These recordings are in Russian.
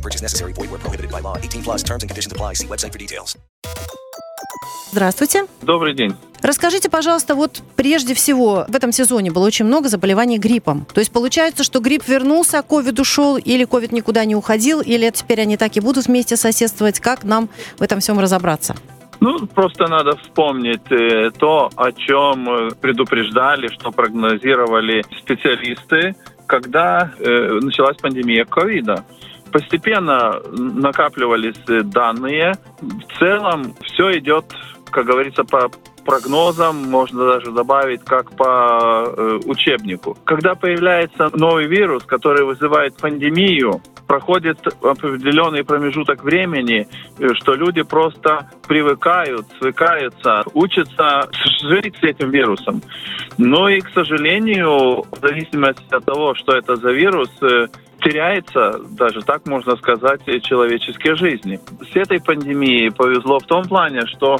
No purchase necessary. Void where prohibited by law. 18 plus terms and conditions apply. See website for details. Здравствуйте. Добрый день. Расскажите, пожалуйста, вот прежде всего, в этом сезоне было очень много заболеваний гриппом. То есть получается, что грипп вернулся, а ковид ушел, или ковид никуда не уходил, или теперь они так и будут вместе соседствовать? Как нам в этом всем разобраться? Ну, просто надо вспомнить э, то, о чем э, предупреждали, что прогнозировали специалисты, когда э, началась пандемия ковида. Постепенно накапливались данные. В целом все идет, как говорится, по прогнозам, можно даже добавить, как по э, учебнику. Когда появляется новый вирус, который вызывает пандемию, проходит определенный промежуток времени, э, что люди просто привыкают, свыкаются, учатся жить с этим вирусом. Но и, к сожалению, в зависимости от того, что это за вирус, э, теряется, даже так можно сказать, человеческие жизни. С этой пандемией повезло в том плане, что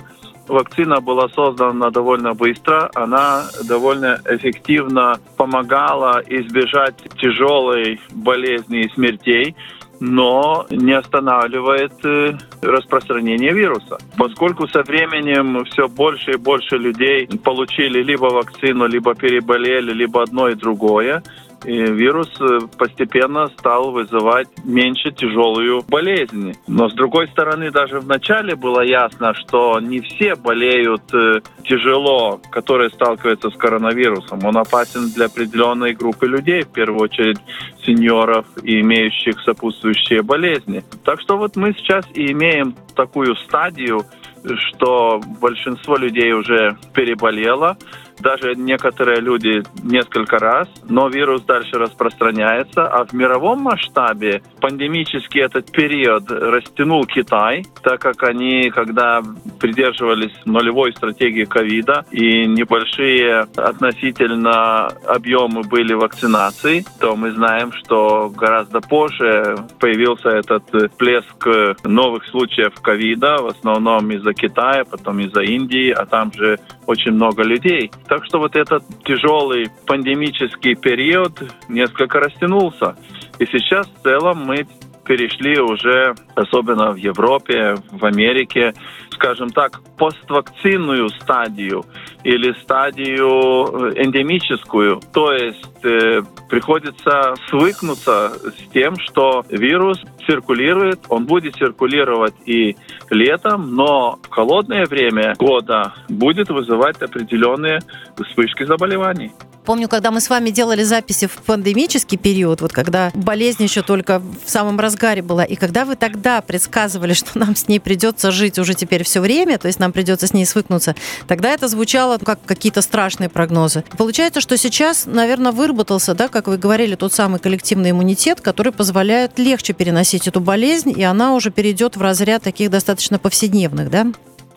вакцина была создана довольно быстро, она довольно эффективно помогала избежать тяжелой болезни и смертей, но не останавливает э, распространение вируса. Поскольку со временем все больше и больше людей получили либо вакцину, либо переболели, либо одно и другое, и вирус э, постепенно стал вызывать меньше тяжелую болезнь. Но с другой стороны, даже в начале было ясно, что не все болеют э, тяжело, которые сталкиваются с коронавирусом. Он опасен для определенной группы людей, в первую очередь сеньоров и имеющих сопутствующие болезни. Так что вот мы сейчас и имеем такую стадию, что большинство людей уже переболело, даже некоторые люди несколько раз, но вирус дальше распространяется, а в мировом масштабе пандемический этот период растянул Китай, так как они, когда придерживались нулевой стратегии ковида и небольшие относительно объемы были вакцинации, то мы знаем, что гораздо позже появился этот плеск новых случаев ковида, в основном из-за Китая, потом из-за Индии, а там же очень много людей. Так что вот этот тяжелый пандемический период несколько растянулся. И сейчас в целом мы перешли уже, особенно в Европе, в Америке, скажем так, поствакцинную стадию или стадию э, эндемическую. То есть э, приходится свыкнуться с тем, что вирус циркулирует, он будет циркулировать и летом, но в холодное время года будет вызывать определенные вспышки заболеваний. Помню, когда мы с вами делали записи в пандемический период, вот когда болезнь еще только в самом разгаре была, и когда вы тогда предсказывали, что нам с ней придется жить уже теперь все время, то есть нам придется с ней свыкнуться, тогда это звучало как какие-то страшные прогнозы. Получается, что сейчас, наверное, выработался, да, как вы говорили, тот самый коллективный иммунитет, который позволяет легче переносить эту болезнь, и она уже перейдет в разряд таких достаточно повседневных, да?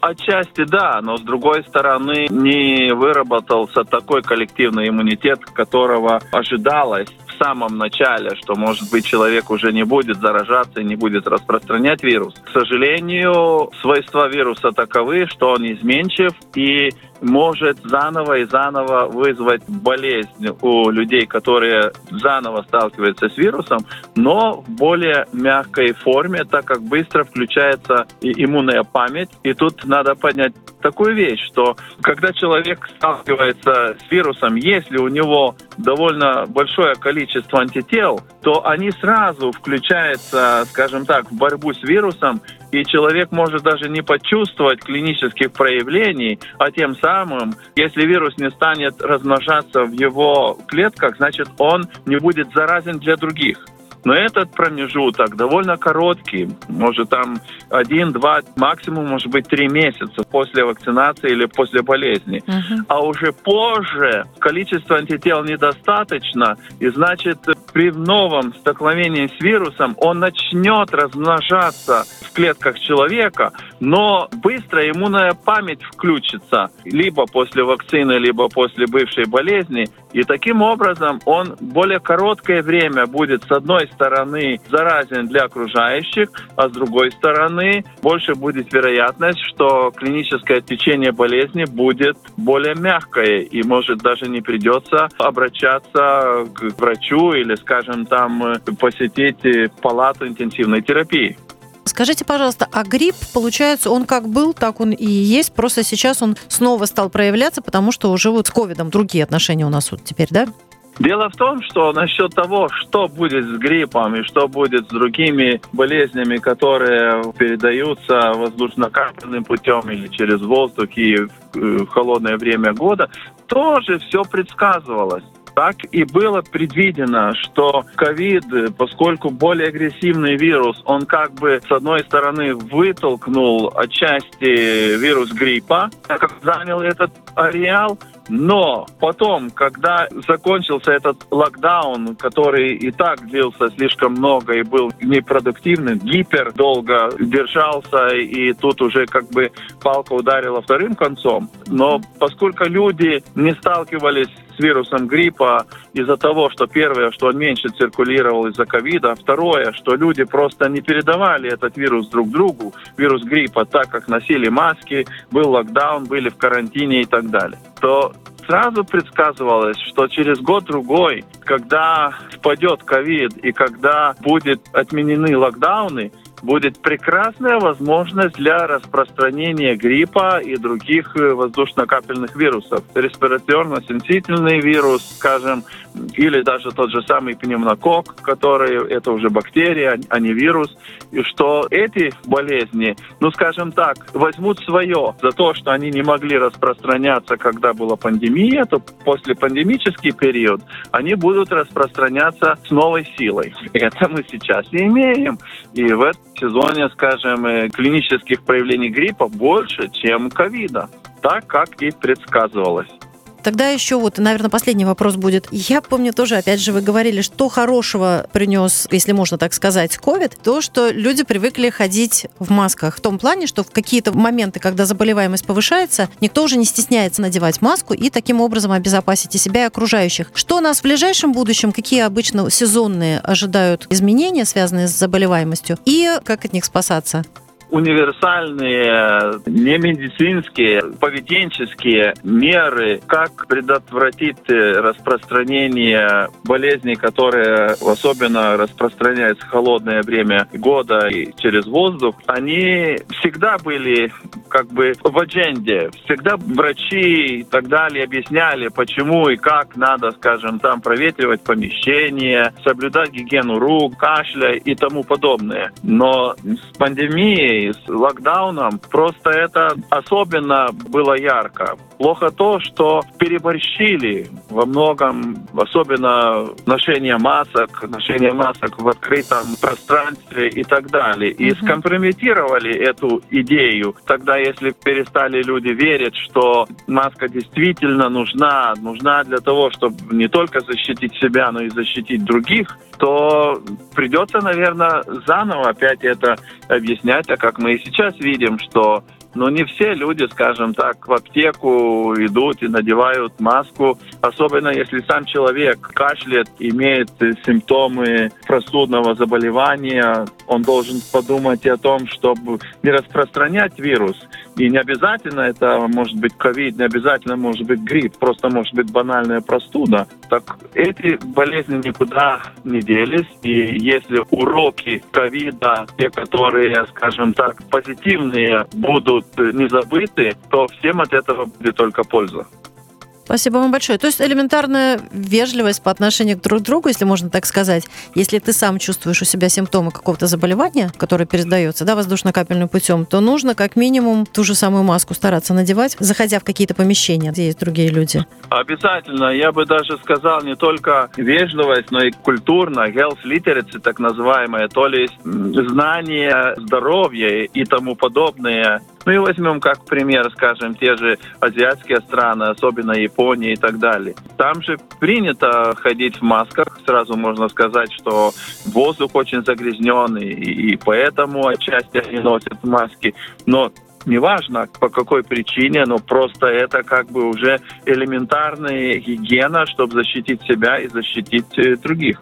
Отчасти да, но с другой стороны не выработался такой коллективный иммунитет, которого ожидалось в самом начале, что, может быть, человек уже не будет заражаться и не будет распространять вирус. К сожалению, свойства вируса таковы, что он изменчив и может заново и заново вызвать болезнь у людей, которые заново сталкиваются с вирусом, но в более мягкой форме, так как быстро включается и иммунная память. И тут надо понять такую вещь, что когда человек сталкивается с вирусом, если у него довольно большое количество антител, то они сразу включаются, скажем так, в борьбу с вирусом, и человек может даже не почувствовать клинических проявлений, а тем самым, если вирус не станет размножаться в его клетках, значит, он не будет заразен для других. Но этот промежуток довольно короткий, может там один, два, максимум может быть три месяца после вакцинации или после болезни. Uh-huh. А уже позже количество антител недостаточно, и значит при новом столкновении с вирусом он начнет размножаться в клетках человека, но быстро иммунная память включится либо после вакцины, либо после бывшей болезни, и таким образом он более короткое время будет с одной стороны заразен для окружающих, а с другой стороны больше будет вероятность, что клиническое течение болезни будет более мягкое и может даже не придется обращаться к врачу или, скажем, там посетить палату интенсивной терапии. Скажите, пожалуйста, а грипп, получается, он как был, так он и есть, просто сейчас он снова стал проявляться, потому что уже вот с ковидом другие отношения у нас вот теперь, да? Дело в том, что насчет того, что будет с гриппом и что будет с другими болезнями, которые передаются воздушно-капельным путем или через воздух и в э, холодное время года, тоже все предсказывалось. Так и было предвидено, что ковид, поскольку более агрессивный вирус, он как бы с одной стороны вытолкнул отчасти вирус гриппа, как занял этот ареал, но потом, когда закончился этот локдаун, который и так длился слишком много и был непродуктивным, гипер долго держался, и тут уже как бы палка ударила вторым концом. Но поскольку люди не сталкивались с вирусом гриппа из-за того, что первое, что он меньше циркулировал из-за ковида, второе, что люди просто не передавали этот вирус друг другу, вирус гриппа, так как носили маски, был локдаун, были в карантине и так далее, то сразу предсказывалось, что через год-другой, когда спадет ковид и когда будут отменены локдауны, будет прекрасная возможность для распространения гриппа и других э, воздушно-капельных вирусов. Респираторно-сенсительный вирус, скажем, или даже тот же самый пневмокок, который это уже бактерия, а не вирус, и что эти болезни, ну скажем так, возьмут свое за то, что они не могли распространяться, когда была пандемия, то после пандемический период они будут распространяться с новой силой. Это мы сейчас и имеем. И в этом сезоне, скажем, э, клинических проявлений гриппа больше, чем ковида, так как и предсказывалось. Тогда еще вот, наверное, последний вопрос будет. Я помню тоже, опять же, вы говорили, что хорошего принес, если можно так сказать, COVID, то, что люди привыкли ходить в масках. В том плане, что в какие-то моменты, когда заболеваемость повышается, никто уже не стесняется надевать маску и таким образом обезопасить и себя, и окружающих. Что нас в ближайшем будущем, какие обычно сезонные ожидают изменения, связанные с заболеваемостью, и как от них спасаться? Универсальные, не медицинские, поведенческие меры, как предотвратить распространение болезней, которые особенно распространяются в холодное время года и через воздух, они всегда были как бы в адженде. Всегда врачи и так далее объясняли, почему и как надо, скажем, там проветривать помещение, соблюдать гигиену рук, кашля и тому подобное. Но с пандемией с локдауном, просто это особенно было ярко. Плохо то, что переборщили во многом, особенно ношение масок, ношение масок в открытом пространстве и так далее. И mm скомпрометировали эту идею. Тогда, если перестали люди верить, что маска действительно нужна, нужна для того, чтобы не только защитить себя, но и защитить других, то придется, наверное, заново опять это объяснять, а как мы и сейчас видим, что но не все люди, скажем так, в аптеку идут и надевают маску, особенно если сам человек кашляет, имеет симптомы простудного заболевания, он должен подумать о том, чтобы не распространять вирус. И не обязательно это может быть ковид, не обязательно может быть грипп, просто может быть банальная простуда. Так эти болезни никуда не делись. И если уроки ковида, те, которые, скажем так, позитивные, будут не забыты, то всем от этого будет только польза. Спасибо вам большое. То есть элементарная вежливость по отношению к друг другу, если можно так сказать. Если ты сам чувствуешь у себя симптомы какого-то заболевания, которое передается да, воздушно-капельным путем, то нужно как минимум ту же самую маску стараться надевать, заходя в какие-то помещения, где есть другие люди. Обязательно. Я бы даже сказал не только вежливость, но и культурно, health literacy, так называемое, то есть знание здоровья и тому подобное. Ну и возьмем как пример, скажем, те же азиатские страны, особенно Япония и так далее. Там же принято ходить в масках. Сразу можно сказать, что воздух очень загрязненный, и поэтому отчасти они носят маски. Но неважно по какой причине, но просто это как бы уже элементарная гигиена, чтобы защитить себя и защитить э, других.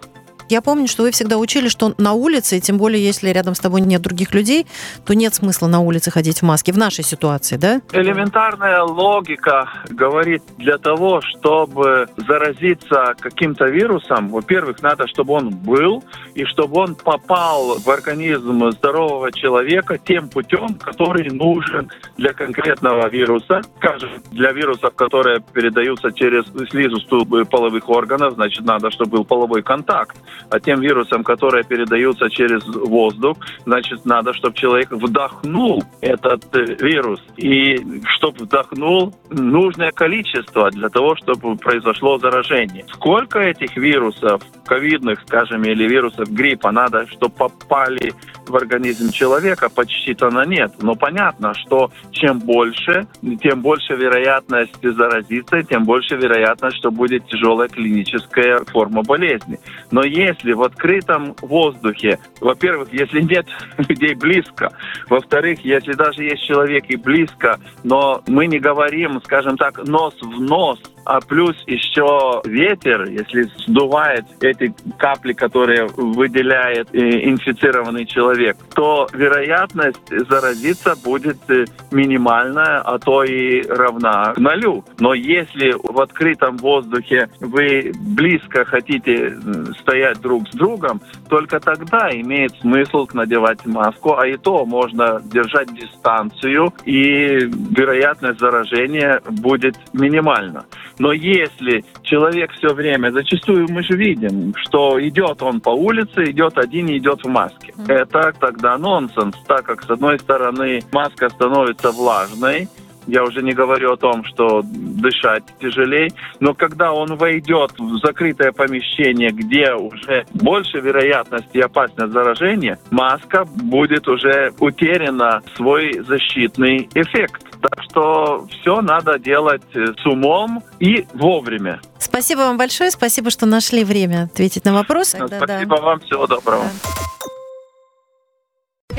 Я помню, что вы всегда учили, что на улице, тем более если рядом с тобой нет других людей, то нет смысла на улице ходить в маске в нашей ситуации, да? Элементарная логика говорит, для того, чтобы заразиться каким-то вирусом, во-первых, надо, чтобы он был, и чтобы он попал в организм здорового человека тем путем, который нужен для конкретного вируса. Скажем, для вирусов, которые передаются через слизистую половых органов, значит, надо, чтобы был половой контакт тем вирусам, которые передаются через воздух, значит, надо, чтобы человек вдохнул этот э, вирус. И чтобы вдохнул нужное количество для того, чтобы произошло заражение. Сколько этих вирусов, ковидных, скажем, или вирусов гриппа надо, чтобы попали в организм человека, почти-то на нет. Но понятно, что чем больше, тем больше вероятность заразиться, тем больше вероятность, что будет тяжелая клиническая форма болезни. Но если в открытом воздухе, во-первых, если нет людей близко, во-вторых, если даже есть человек и близко, но мы не говорим, скажем так, нос в нос, а плюс еще ветер, если сдувает эти капли, которые выделяет э, инфицированный человек, то вероятность заразиться будет э, минимальная, а то и равна нулю. Но если в открытом воздухе вы близко хотите стоять друг с другом, только тогда имеет смысл надевать маску, а и то можно держать дистанцию, и вероятность заражения будет минимальна. Но если человек все время, зачастую мы же видим, что идет он по улице, идет один и идет в маске. Это тогда нонсенс, так как с одной стороны маска становится влажной, я уже не говорю о том, что дышать тяжелее. Но когда он войдет в закрытое помещение, где уже больше вероятности и опасность заражения, маска будет уже утеряна свой защитный эффект. Так что все надо делать с умом и вовремя. Спасибо вам большое, спасибо, что нашли время ответить на вопрос. Спасибо да. вам, всего доброго. Да.